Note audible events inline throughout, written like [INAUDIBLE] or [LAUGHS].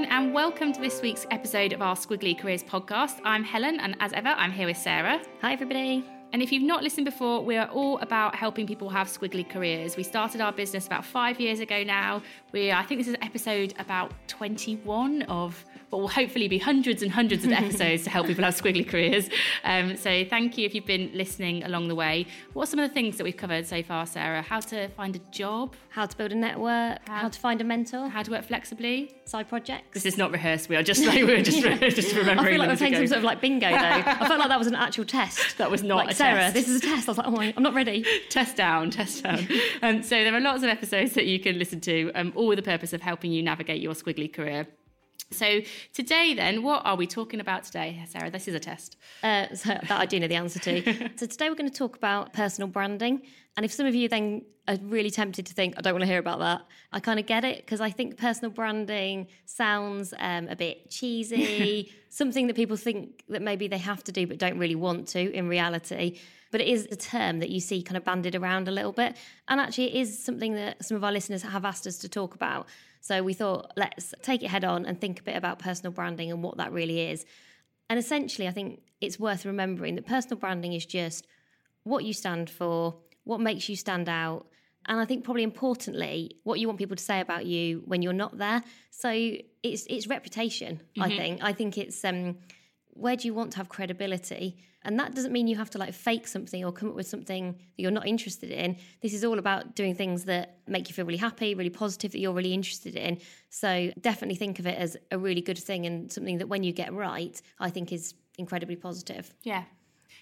Everyone, and welcome to this week's episode of our Squiggly Careers podcast. I'm Helen, and as ever, I'm here with Sarah. Hi, everybody. And if you've not listened before, we are all about helping people have squiggly careers. We started our business about five years ago now. We, I think this is episode about 21 of what will hopefully be hundreds and hundreds of [LAUGHS] episodes to help people have squiggly careers. Um, so thank you if you've been listening along the way. What are some of the things that we've covered so far, Sarah? How to find a job, How to build a network, how, to find a mentor, how to work flexibly. side projects. This is not rehearsed. We are just [LAUGHS] like we are just, just remembering. I feel like we're playing some sort of like bingo though. I felt like that was an actual [LAUGHS] test. That was not like Sarah. test. This is a test. I was like, oh, I'm not ready. [LAUGHS] test down, test down. Um, so there are lots of episodes that you can listen to, um, all with the purpose of helping you navigate your squiggly career. So today, then, what are we talking about today, Sarah? This is a test. Uh, so that I do know the answer to. [LAUGHS] so today we're going to talk about personal branding. And if some of you then are really tempted to think, I don't want to hear about that, I kind of get it because I think personal branding sounds um, a bit cheesy, [LAUGHS] something that people think that maybe they have to do but don't really want to in reality. But it is a term that you see kind of banded around a little bit. And actually, it is something that some of our listeners have asked us to talk about. So we thought, let's take it head on and think a bit about personal branding and what that really is. And essentially, I think it's worth remembering that personal branding is just what you stand for, what makes you stand out, and I think probably importantly, what you want people to say about you when you're not there. So it's it's reputation. I think. I think it's um, where do you want to have credibility, and that doesn't mean you have to like fake something or come up with something that you're not interested in. This is all about doing things that make you feel really happy, really positive, that you're really interested in. So definitely think of it as a really good thing and something that when you get right, I think is incredibly positive. Yeah,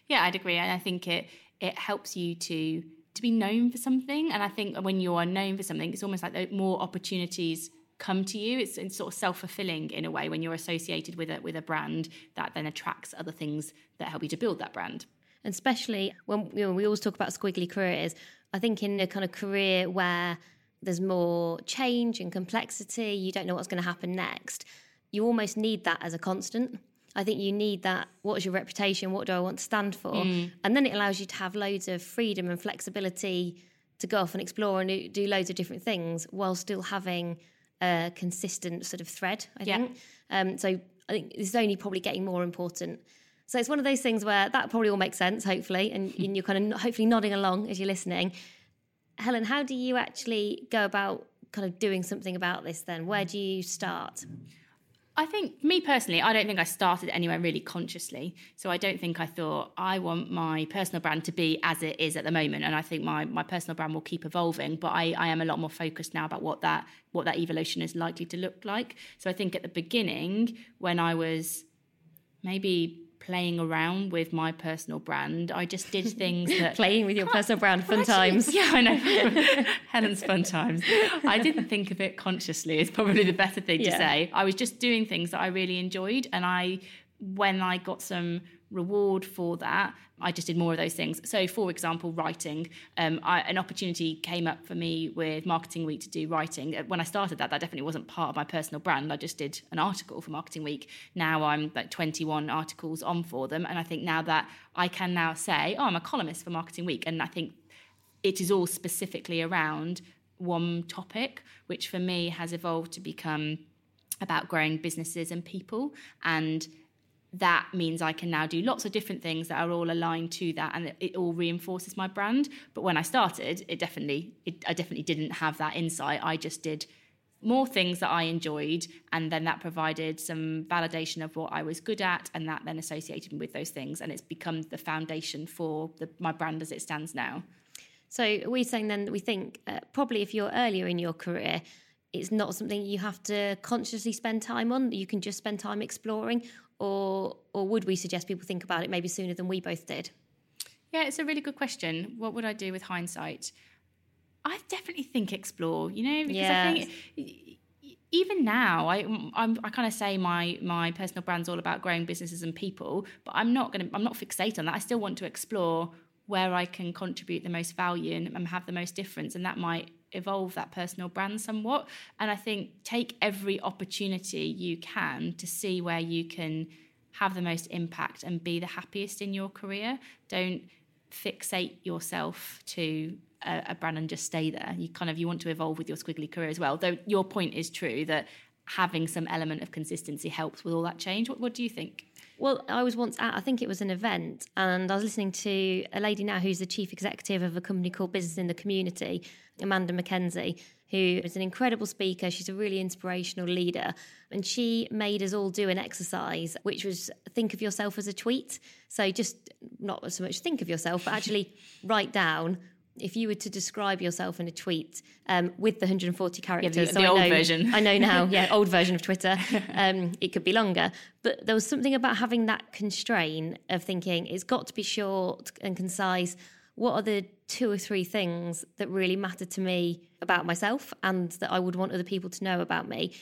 yeah, I'd agree, and I think it it helps you to to be known for something. And I think when you are known for something, it's almost like more opportunities come to you. It's, it's sort of self fulfilling in a way when you're associated with a with a brand that then attracts other things that help you to build that brand. And especially when you know, we always talk about squiggly careers, I think in a kind of career where there's more change and complexity, you don't know what's going to happen next, you almost need that as a constant. I think you need that. What is your reputation? What do I want to stand for? Mm. And then it allows you to have loads of freedom and flexibility to go off and explore and do loads of different things while still having a consistent sort of thread, I Yeah. think. Um, so I think this is only probably getting more important. So it's one of those things where that probably all makes sense, hopefully, and, and you're kind of hopefully nodding along as you're listening. Helen, how do you actually go about kind of doing something about this then? Where do you start? I think, me personally, I don't think I started anywhere really consciously. So I don't think I thought I want my personal brand to be as it is at the moment. And I think my, my personal brand will keep evolving. But I, I am a lot more focused now about what that what that evolution is likely to look like. So I think at the beginning, when I was maybe playing around with my personal brand, I just did [LAUGHS] things that Playing with your personal brand, fun Actually, times. [LAUGHS] Yeah, I know. [LAUGHS] Helen's fun times. I didn't think of it consciously. It's probably the better thing to say. I was just doing things that I really enjoyed, and I, when I got some reward for that, I just did more of those things. So, for example, writing. Um, I, an opportunity came up for me with Marketing Week to do writing. Uh, When I started that, that definitely wasn't part of my personal brand. I just did an article for Marketing Week. Now I'm like 21 articles on for them, and I think now that I can now say, oh, I'm a columnist for Marketing Week, and I think it is all specifically around one topic, which for me has evolved to become about growing businesses and people. And that means I can now do lots of different things that are all aligned to that, and it, all reinforces my brand. But when I started, it definitely, it, I definitely didn't have that insight. I just did more things that I enjoyed, and then that provided some validation of what I was good at, and that then associated me with those things, and it's become the foundation for the, my brand as it stands now. So we're saying then that we think uh, probably if you're earlier in your career, it's not something you have to consciously spend time on. You can just spend time exploring, or or would we suggest people think about it maybe sooner than we both did? Yeah, it's a really good question. What would I do with hindsight? I definitely think explore. You know, because. I think even now, I I'm, I kind of say my my personal brand's all about growing businesses and people, but I'm not gonna I'm not fixated on that. I still want to explore where I can contribute the most value and, and have the most difference, and that might evolve that personal brand somewhat. And I think take every opportunity you can to see where you can have the most impact and be the happiest in your career. Don't fixate yourself to a, a brand and just stay there. You kind of you want to evolve with your squiggly career as well. Though your point is true that having some element of consistency helps with all that change. What, what do you think? Well, I was once at, I think it was an event, and I was listening to a lady now who's the chief executive of a company called Business in the Community, Amanda Mackenzie, who is an incredible speaker. She's a really inspirational leader. And she made us all do an exercise, which was think of yourself as a tweet. So just not so much think of yourself, but actually [LAUGHS] write down. If you were to describe yourself in a tweet um, with the 140 characters, the I old know, version. I know now, [LAUGHS] yeah, old version of Twitter. [LAUGHS] Um, it could be longer, but there was something about having that constraint of thinking it's got to be short and concise. What are the two or three things that really matter to me about myself and that I would want other people to know about me?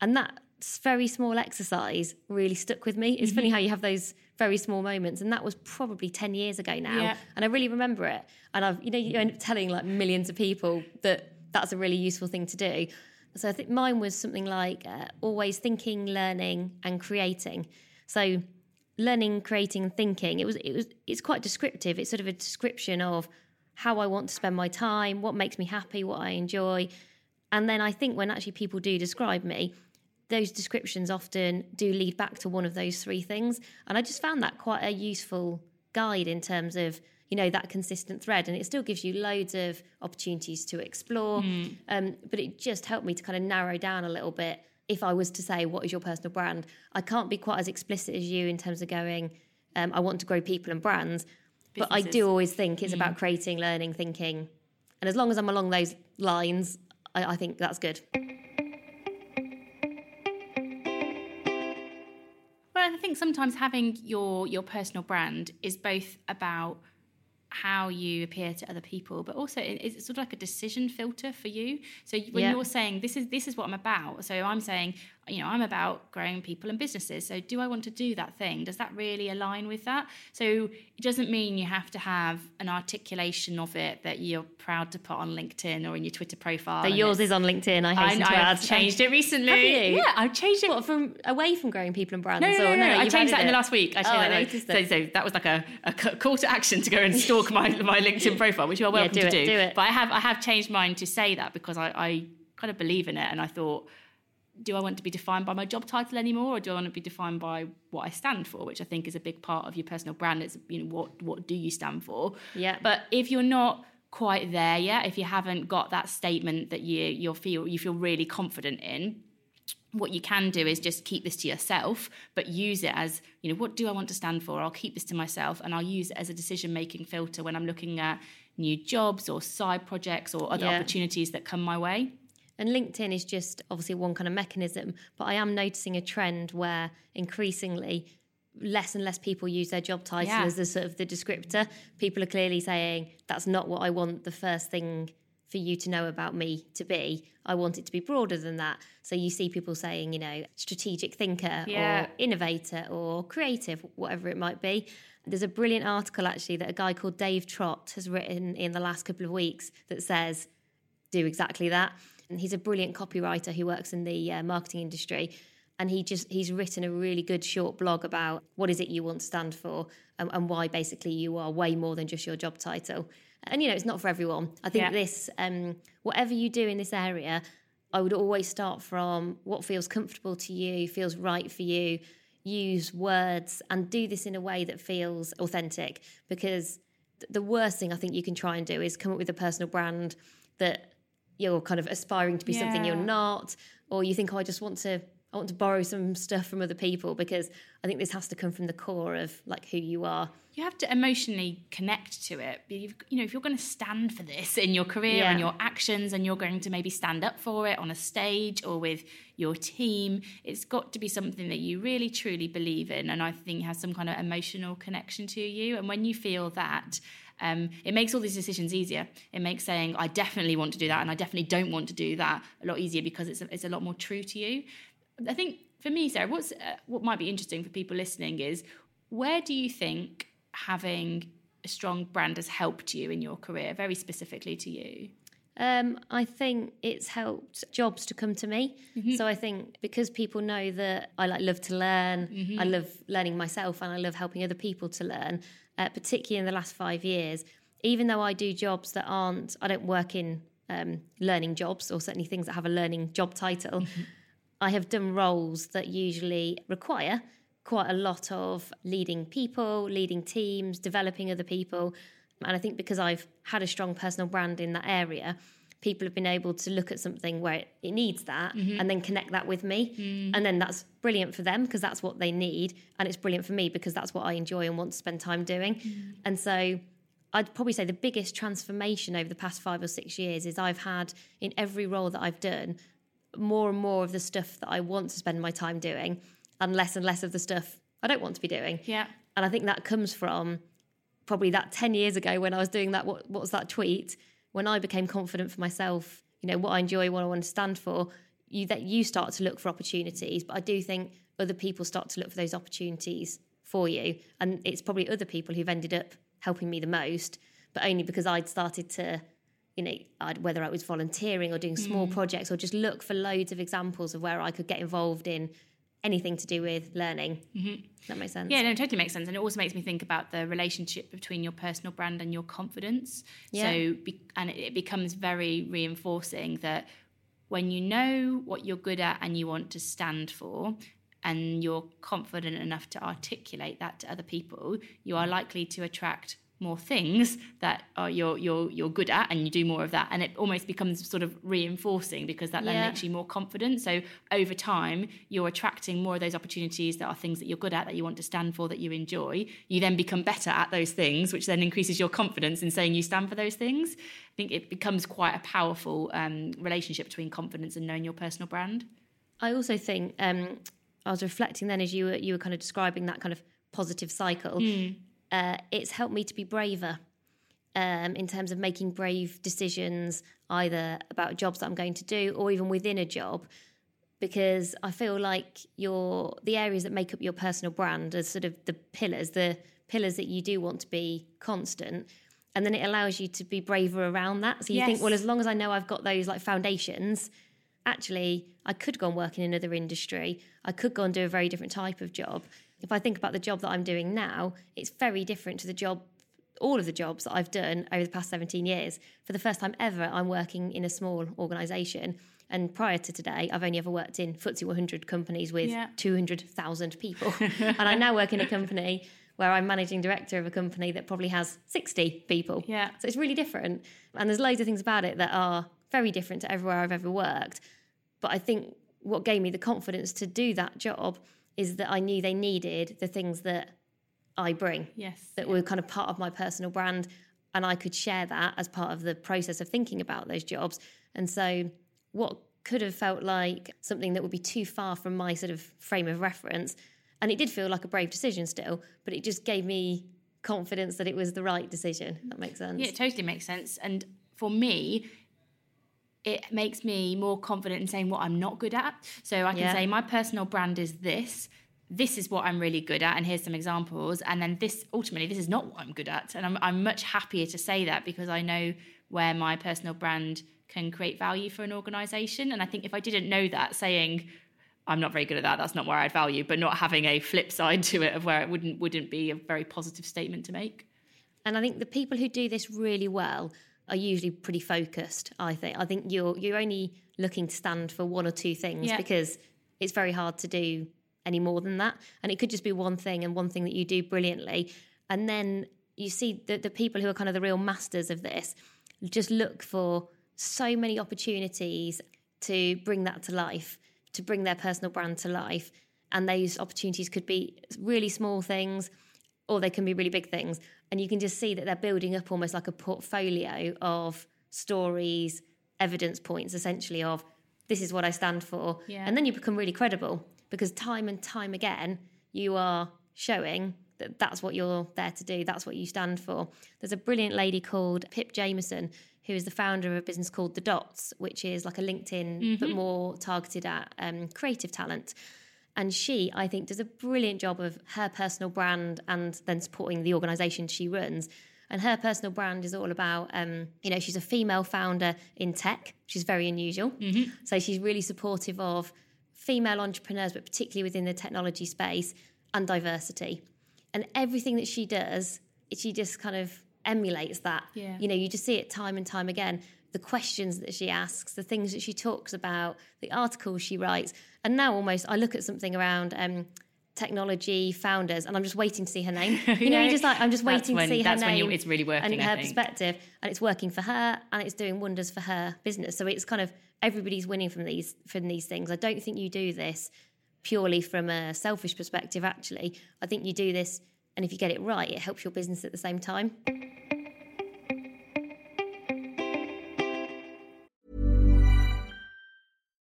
And that very small exercise really stuck with me. It's funny how you have those very small moments, and that was probably ten years ago now, Yeah. and I really remember it. And I've, you know, you end up telling like millions of people that that's a really useful thing to do. So I think mine was something like uh, always thinking, learning, and creating. So learning, creating, and thinking. It was it was it's quite descriptive. It's sort of a description of how I want to spend my time, what makes me happy, what I enjoy. And then I think when actually people do describe me, those descriptions often do lead back to one of those three things. And I just found that quite a useful guide in terms of, you know, that consistent thread. And it still gives you loads of opportunities to explore. Um, but it just helped me to kind of narrow down a little bit. If I was to say, what is your personal brand? I can't be quite as explicit as you in terms of going, um, I want to grow people and brands. But I do always think it's about creating, learning, thinking. And as long as I'm along those lines, I, I think that's good. Think sometimes having your your personal brand is both about how you appear to other people, but also it's sort of like a decision filter for you. So when Yeah. you're saying this is this is what I'm about, so I'm saying you know I'm about growing people and businesses. So do I want to do that thing? Does that really align with that? So it doesn't mean you have to have an articulation of it that you're proud to put on LinkedIn or in your Twitter profile. So and yours is on LinkedIn. I I, hasten to add. I've changed it recently. Yeah, I've changed it. What from away from growing people and brands? No, no, no, or no, I changed that in the last week. Oh, I oh, I noticed so, it. so that was like a [LAUGHS] call to action to go and stalk my my LinkedIn profile, which you are [LAUGHS] Yeah, welcome do to it, do. do it. But I have I have changed mine to say that because I, I kind of believe in it, and I thought, do I want to be defined by my job title anymore, or do I want to be defined by what I stand for, which I think is a big part of your personal brand. It's you know what what do you stand for? Yeah. But if you're not quite there yet, if you haven't got that statement that you you feel you feel really confident in, what you can do is just keep this to yourself, but use it as, you know, what do I want to stand for? I'll keep this to myself and I'll use it as a decision making filter when I'm looking at new jobs or side projects or other Yeah. opportunities that come my way. And LinkedIn is just obviously one kind of mechanism, but I am noticing a trend where increasingly less and less people use their job title Yeah. as the sort of the descriptor. People are clearly saying that's not what I want the first thing for you to know about me to be. I want it to be broader than that. So you see people saying, you know, strategic thinker Yeah. or innovator or creative, whatever it might be. There's a brilliant article actually that a guy called Dave Trott has written in the last couple of weeks that says do exactly that. And he's a brilliant copywriter who works in the uh, marketing industry. And he just he's written a really good short blog about what is it you want to stand for and, and why basically you are way more than just your job title. And you know it's not for everyone. I think Yeah. this um, whatever you do in this area, I would always start from what feels comfortable to you, feels right for you. use words and do this in a way that feels authentic because th- the worst thing I think you can try and do is come up with a personal brand that you're kind of aspiring to be something you're not or you think oh, I just want to I want to borrow some stuff from other people because I think this has to come from the core of like who you are. you have to emotionally connect to it. You've, you know, if you're going to stand for this in your career Yeah. and your actions, and you're going to maybe stand up for it on a stage or with your team, it's got to be something that you really truly believe in, and I think has some kind of emotional connection to you. And when you feel that. Um, it makes all these decisions easier. It makes saying I definitely want to do that and I definitely don't want to do that a lot easier because it's a, it's a lot more true to you. I think for me, Sarah, what's uh, what might be interesting for people listening is where do you think having a strong brand has helped you in your career, very specifically to you? Um, I think it's helped jobs to come to me. So I think because people know that I like love to learn, I love learning myself, and I love helping other people to learn. Uh, particularly in the last five years, even though I do jobs that aren't, I don't work in um, learning jobs or certainly things that have a learning job title. I have done roles that usually require quite a lot of leading people, leading teams, developing other people. And I think because I've had a strong personal brand in that area, people have been able to look at something where it, needs that mm-hmm. and then connect that with me. Mm. And then that's brilliant for them because that's what they need. And it's brilliant for me because that's what I enjoy and want to spend time doing. Mm. And so I'd probably say the biggest transformation over the past five or six years is I've had in every role that I've done more and more of the stuff that I want to spend my time doing and less and less of the stuff I don't want to be doing. Yeah. And I think that comes from probably that 10 years ago when I was doing that, what, what was that tweet? When I became confident for myself, you know, what I enjoy, what I want to stand for, you that you start to look for opportunities. But I do think other people start to look for those opportunities for you. And it's probably other people who've ended up helping me the most, but only because I'd started to you know, I'd, whether I was volunteering or doing Mm. small projects or just look for loads of examples of where I could get involved in anything to do with learning. Mm-hmm. That makes sense. Yeah, no, it totally makes sense, and it also makes me think about the relationship between your personal brand and your confidence. Yeah. So, be, and it becomes very reinforcing that when you know what you're good at and you want to stand for, and you're confident enough to articulate that to other people, you are likely to attract more things that are you're you're you're good at and you do more of that. And it almost becomes sort of reinforcing because that then Yeah. makes you more confident. So over time you're attracting more of those opportunities that are things that you're good at that you want to stand for that you enjoy. You then become better at those things which then increases your confidence in saying you stand for those things. I think it becomes quite a powerful um, relationship between confidence and knowing your personal brand. I also think um, I was reflecting then as you were you were kind of describing that kind of positive cycle. Uh, it's helped me to be braver um, in terms of making brave decisions, either about jobs that I'm going to do or even within a job, because I feel like your the areas that make up your personal brand are sort of the pillars, the pillars that you do want to be constant. And then it allows you to be braver around that. So you think, well, as long as I know I've got those like foundations, actually I could go and work in another industry. I could go and do a very different type of job. If I think about the job that I'm doing now, it's very different to the job, all of the jobs that I've done over the past 17 years. For the first time ever, I'm working in a small organisation. And prior to today, I've only ever worked in FTSE 100 companies with Yeah. 200,000 people. [LAUGHS] and I now work in a company where I'm managing director of a company that probably has 60 people. Yeah. So it's really different. And there's loads of things about it that are very different to everywhere I've ever worked. But I think what gave me the confidence to do that job is that I knew they needed the things that I bring yes that were kind of part of my personal brand and I could share that as part of the process of thinking about those jobs. And so what could have felt like something that would be too far from my sort of frame of reference and it did feel like a brave decision still, but it just gave me confidence that it was the right decision. That makes sense. Yeah, it totally makes sense. And for me, it makes me more confident in saying what I'm not good at. So I can Yeah. say my personal brand is this. This is what I'm really good at, and here's some examples. And then this, ultimately, this is not what I'm good at, and I'm I'm much happier to say that because I know where my personal brand can create value for an organisation. And I think if I didn't know that, saying I'm not very good at that, that's not where I'd value, but not having a flip side to it of where it wouldn't wouldn't be a very positive statement to make. And I think the people who do this really well are usually pretty focused. I think. I think you're you're only looking to stand for one or two things Yeah. because it's very hard to do any more than that. And it could just be one thing and one thing that you do brilliantly. And then you see the, the people who are kind of the real masters of this just look for so many opportunities to bring that to life, to bring their personal brand to life. And those opportunities could be really small things or they can be really big things. And you can just see that they're building up almost like a portfolio of stories, evidence points, essentially, of this is what I stand for. Yeah. And then you become really credible because time and time again, you are showing that that's what you're there to do, that's what you stand for. There's a brilliant lady called Pip Jamieson who is the founder of a business called The Dots, which is like a LinkedIn but more targeted at um, creative talent. And she, I think, does a brilliant job of her personal brand and then supporting the organisation she runs. And her personal brand is all about, um, you know, she's a female founder in tech, She's very unusual. So she's really supportive of female entrepreneurs, but particularly within the technology space and diversity. And everything that she does, she just kind of emulates that. Yeah. You know, you just see it time and time again. The questions that she asks, the things that she talks about, the articles she writes. And now almost I look at something around um, technology founders and I'm just waiting to see her name. [LAUGHS] You know, you're just like, I'm just waiting when- to see her that's when name. you- it's really working, And her perspective. And it's working for her and it's doing wonders for her business. So it's kind of everybody's winning from these from these things. I don't think you do this purely from a selfish perspective, actually. I think you do this and if you get it right, it helps your business at the same time.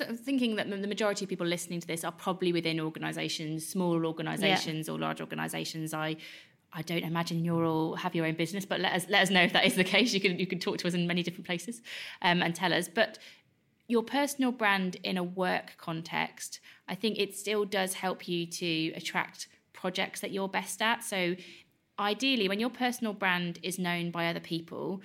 I was thinking that the majority of people listening to this are probably within organisations, small organisations or large organisations. I I don't imagine you're all have your own business, but let us let us know if that is the [LAUGHS] case. You can you can talk to us in many different places um, and tell us. But your personal brand in a work context, I think it still does help you to attract projects that you're best at. So ideally, when your personal brand is known by other people,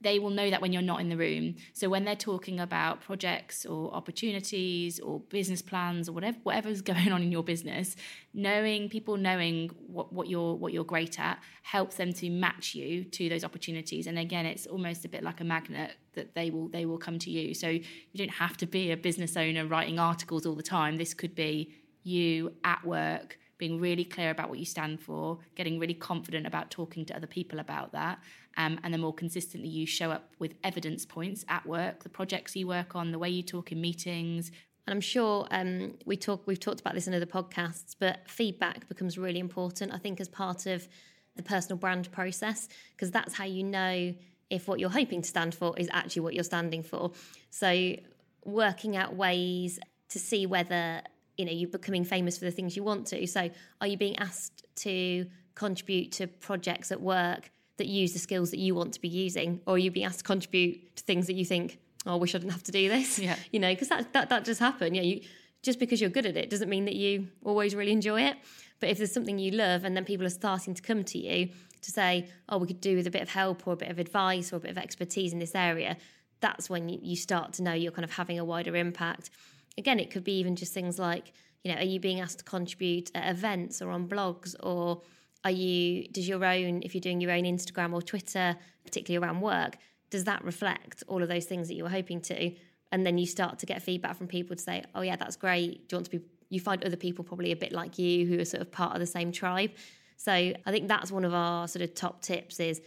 they will know that when you're not in the room. So when they're talking about projects or opportunities or business plans or whatever whatever's [LAUGHS] going on in your business, knowing people knowing what, what you're what you're great at helps them to match you to those opportunities. And again, it's almost a bit like a magnet that they will they will come to you. So you don't have to be a business owner writing articles all the time. This could be you at work being really clear about what you stand for, getting really confident about talking to other people about that, um, and the more consistently you show up with evidence points at work, the projects you work on, the way you talk in meetings. And I'm sure um, we talk we've talked about this in other podcasts, but feedback becomes really important. I think as part of the personal brand process, because that's how you know if what you're hoping to stand for is actually what you're standing for. So working out ways to see whether you know you're becoming famous for the things you want to. So are you being asked to contribute to projects at work that use the skills that you want to be using, or are you being asked to contribute to things that you think, oh, I wish I didn't have to do this? Yeah. [LAUGHS] you know, because that, that that just happen. Yeah, you just because you're good at it doesn't mean that you always really enjoy it. But if there's something you love and then people are starting to come to you to say, oh, we could do with a bit of help or a bit of advice or a bit of expertise in this area, that's when you, you start to know you're kind of having a wider impact. Again, it could be even just things like, you know, are you being asked to contribute at events or on blogs or are you does your own if you're doing your own Instagram or Twitter, particularly around work, does that reflect all of those things that you were hoping to? And then you start to get feedback from people to say, oh yeah, that's great. Do you want to be? You find other people probably a bit like you who are sort of part of the same tribe. So I think that's one of our sort of top tips is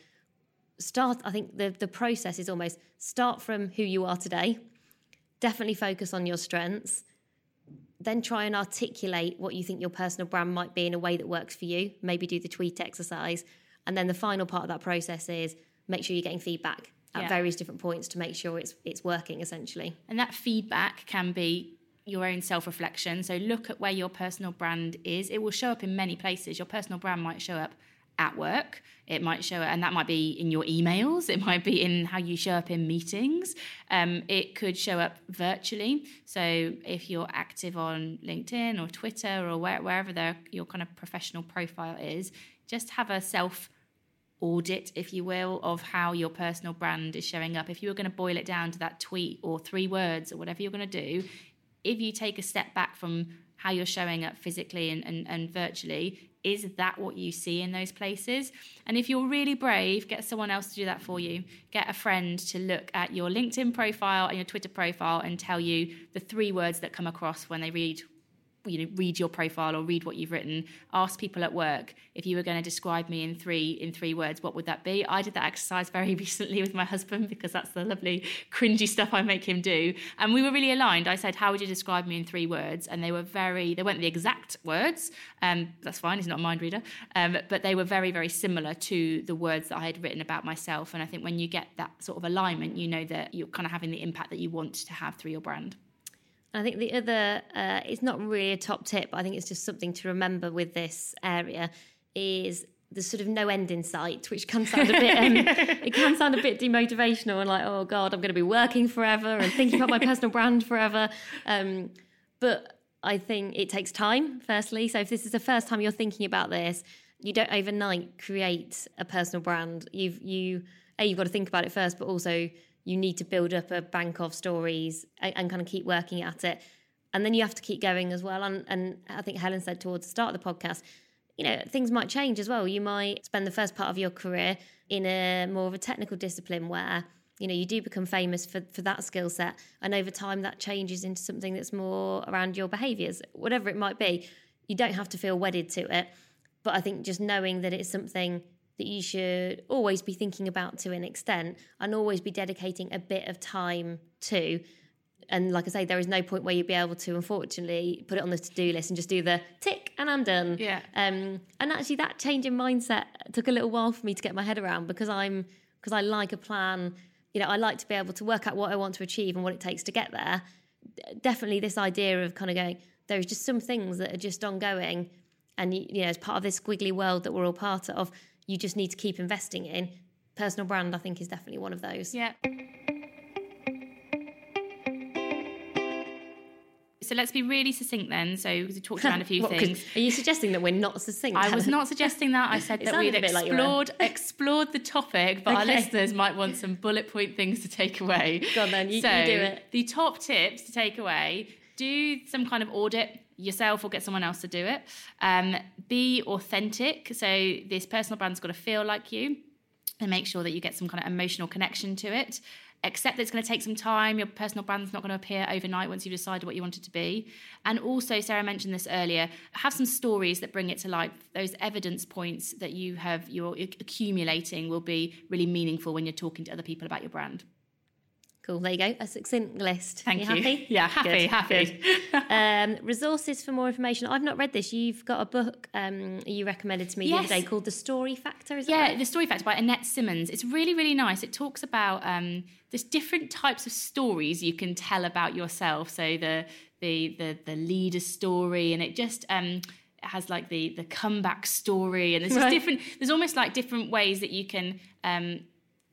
start. I think the the process is almost start from who you are today. Definitely focus on your strengths. Then try and articulate what you think your personal brand might be in a way that works for you. Maybe do the tweet exercise. And then the final part of that process is make sure you're getting feedback at Yeah. various different points to make sure it's it's working essentially. And that feedback can be your own self reflection. So look at where your personal brand is. It will show up in many places. Your personal brand might show up at work, it might show and that might be in your emails, it might be in how you show up in meetings. Um, it could show up virtually. So if you're active on LinkedIn or Twitter or where, wherever their, your kind of professional profile is, just have a self audit, if you will, of how your personal brand is showing up. If you were going to boil it down to that tweet or three words or whatever you're going to do, if you take a step back from how you're showing up physically and, and, and virtually, is that what you see in those places? And if you're really brave, get someone else to do that for you. Get a friend to look at your LinkedIn profile and your Twitter profile and tell you the three words that come across when they read you know read your profile or read what you've written. Ask people at work if you were going to describe me in three in three words what would that be? I did that exercise very [LAUGHS] recently with my husband because that's the lovely cringy stuff i make him do. And we were really aligned. I said how would you describe me in three words? And they were very they weren't the exact words um, that's fine he's not a mind reader um, but they were very very similar to the words that i had written about myself. And i think when you get that sort of alignment you know that you're kind of having the impact that you want to have through your brand I think the other, uh, it's not really a top tip, but I think it's just something to remember with this area is the sort of no end in sight, which can sound a bit, um, [LAUGHS] it can sound a bit demotivational and like, oh God, I'm going to be working forever and thinking about my [LAUGHS] personal brand forever. Um, but I think it takes time, firstly. So if this is the first time you're thinking about this, you don't overnight create a personal brand. You've, you, A, you've got to think about it first, but also you need to build up a bank of stories and, and kind of keep working at it. And then you have to keep going as well. And, and I think Helen said towards the start of the podcast, you know, things might change as well. You might spend the first part of your career in a more of a technical discipline where, you know, you do become famous for, for that skill set. And over time that changes into something that's more around your behaviours, whatever it might be. You don't have to feel wedded to it. But I think just knowing that it's something that you should always be thinking about to an extent and always be dedicating a bit of time to. And like I say, there is no point where you'd be able to, unfortunately, put it on the to-do list and just do the tick and I'm done. Yeah. Um, and actually, that change in mindset took a little while for me to get my head around because I'm because I like a plan. You know, I like to be able to work out what I want to achieve and what it takes to get there. Definitely, this idea of kind of going, there is just some things that are just ongoing, and you, you know, as part of this squiggly world that we're all part of, you just need to keep investing in. Personal brand, I think, is definitely one of those. Yeah. So let's be really succinct then. So we talked around a [LAUGHS] few What, things. Are you suggesting that we're not succinct? I was not suggesting that. I [LAUGHS] said that we'd bit like explored [LAUGHS] explored the topic, but our listeners might want some bullet point things to take away. Go on then, you- you do it. The top tips to take away: do some kind of audit yourself or get someone else to do it. Um, be authentic. So this personal brand's got to feel like you, and make sure that you get some kind of emotional connection to it. Accept that it's going to take some time. Your personal brand's not going to appear overnight once you've decided what you want it to be. And also, Sarah mentioned this earlier. Have some stories that bring it to life. Those evidence points that you have you're accumulating will be really meaningful when you're talking to other people about your brand. Cool. There you go. A succinct list. Thank you. Happy? [LAUGHS] Yeah, happy, Good, happy. good. [LAUGHS] um, resources for more information. I've not read this. You've got a book um, you recommended to me the other day called The Story Factor. Is Yeah, right? the story factor by Annette Simmons. It's really, really nice. It talks about um, there's different types of stories you can tell about yourself. So the the the the leader story, and it just um, has like the the comeback story, and there's just Right. different. There's almost like different ways that you can. Um,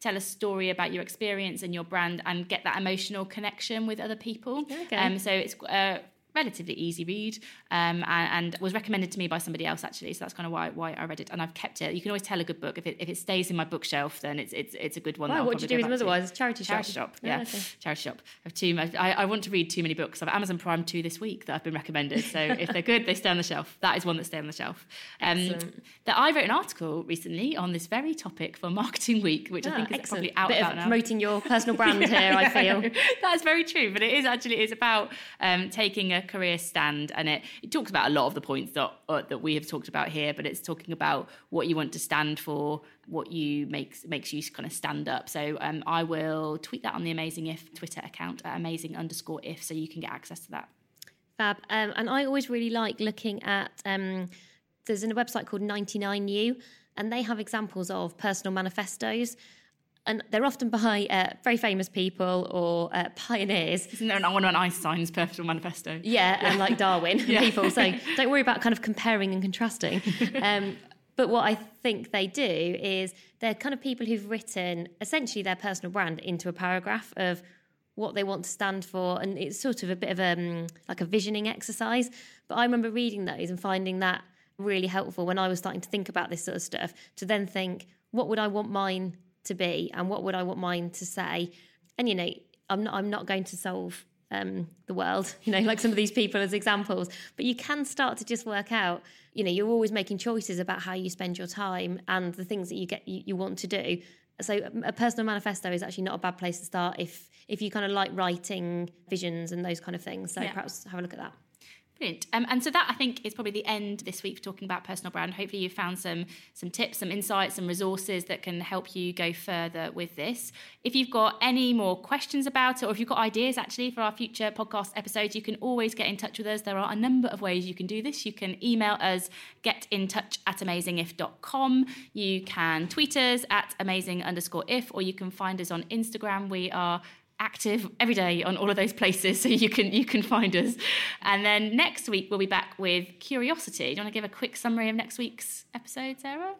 tell a story about your experience and your brand and get that emotional connection with other people Okay. um, so it's uh, relatively easy read um, and, and, was recommended to me by somebody else actually. So that's kind of why why I read it, and I've kept it. You can always tell a good book if it, if it stays in my bookshelf, then it's it's, it's a good one. Wow, what do you do with them otherwise? Charity shop. Charity shop. Yeah, oh, charity shop. I have too. I, I want to read too many books. I've Amazon Prime two this week that I've been recommended. So [LAUGHS] if they're good, they stay on the shelf. That is one that stay on the shelf. Um, that I wrote an article recently on this very topic for Marketing Week, which I ah, think is excellent. probably out Bit about now. Promoting your personal [LAUGHS] brand here, I feel. That's very true, but it is actually it's about um, taking a career stand, and it, it talks about a lot of the points that uh, that we have talked about here, but it's talking about what you want to stand for, what you makes makes you kind of stand up. So um, I will tweet that on the Amazing If Twitter account at amazing underscore if, so you can get access to that. Fab, um, and I always really like looking at. Um, there's a website called 99U, and they have examples of personal manifestos and they're often by uh, very famous people or uh, pioneers. Isn't there an, I want one on Einstein's personal manifesto? Yeah, yeah. and like Darwin [LAUGHS] yeah. people. So [LAUGHS] don't worry about kind of comparing and contrasting. [LAUGHS] Um, but what I think they do is they're kind of people who've written essentially their personal brand into a paragraph of what they want to stand for, and it's sort of a bit of a um, like a visioning exercise. But I remember reading those and finding that really helpful when I was starting to think about this sort of stuff. To then think, what would I want mine to be and what would I want mine to say. And you know, I'm not I'm not going to solve um, the world, [LAUGHS] you know, like some of these people as examples, but you can start to just work out, you know, you're always making choices about how you spend your time and the things that you get you, you want to do. So a personal manifesto is actually not a bad place to start if if you kind of like writing visions and those kind of things. So yeah. perhaps have a look at that. Brilliant. Um, and so that I think is probably the end this week for talking about personal brand. Hopefully you've found some some tips, some insights, some resources that can help you go further with this. If you've got any more questions about it, or if you've got ideas actually for our future podcast episodes, you can always get in touch with us. There are a number of ways you can do this. You can email us, get in touch at amazingif.com. You can tweet us at amazing underscore if, or you can find us on Instagram. We are active every day on all of those places so you can you can find us. And then next week we'll be back with curiosity. Do you want to give a quick summary of next week's episode sarah?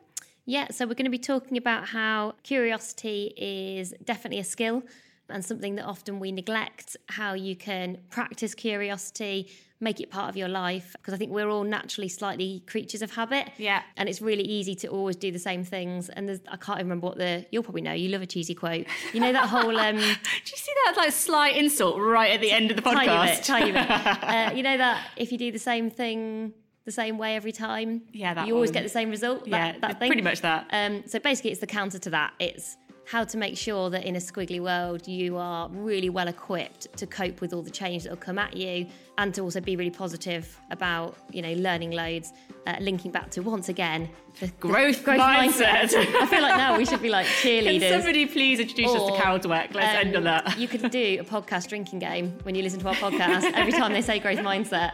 Yeah so we're going to be talking about how curiosity is definitely a skill and something that often we neglect how you can practice curiosity make it part of your life because I think we're all naturally slightly creatures of habit. Yeah. And it's really easy to always do the same things. And there's, I can't even remember what the, you'll probably know, you love a cheesy quote. You know that whole. [LAUGHS] Um, do you see that like slight insult right at the end of the podcast? Tiny bit, tiny [LAUGHS] bit. uh, you know that if you do the same thing the same way every time, yeah, you always get the same result. That, yeah, that thing. pretty much that. Um, so basically, it's the counter to that. It's how to make sure that in a squiggly world you are really well equipped to cope with all the change that will come at you and to also be really positive about you know learning loads uh, linking back to once again the growth, growth mindset. mindset. I feel like now we should be like [LAUGHS] cheerleaders. Can somebody please introduce or, us to Carol Dweck? Let's um, end on that. you could do a podcast drinking game when you listen to our [LAUGHS] podcast. Every time they say growth mindset,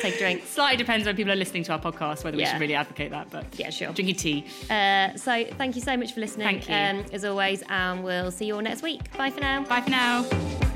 take a drink. Slightly depends when people are listening to our podcast whether yeah. we should really advocate that. But yeah, sure. Drinking tea. Uh, so thank you so much for listening. Thank you. Um, as always, and we'll see you all next week. Bye for now. Bye for now.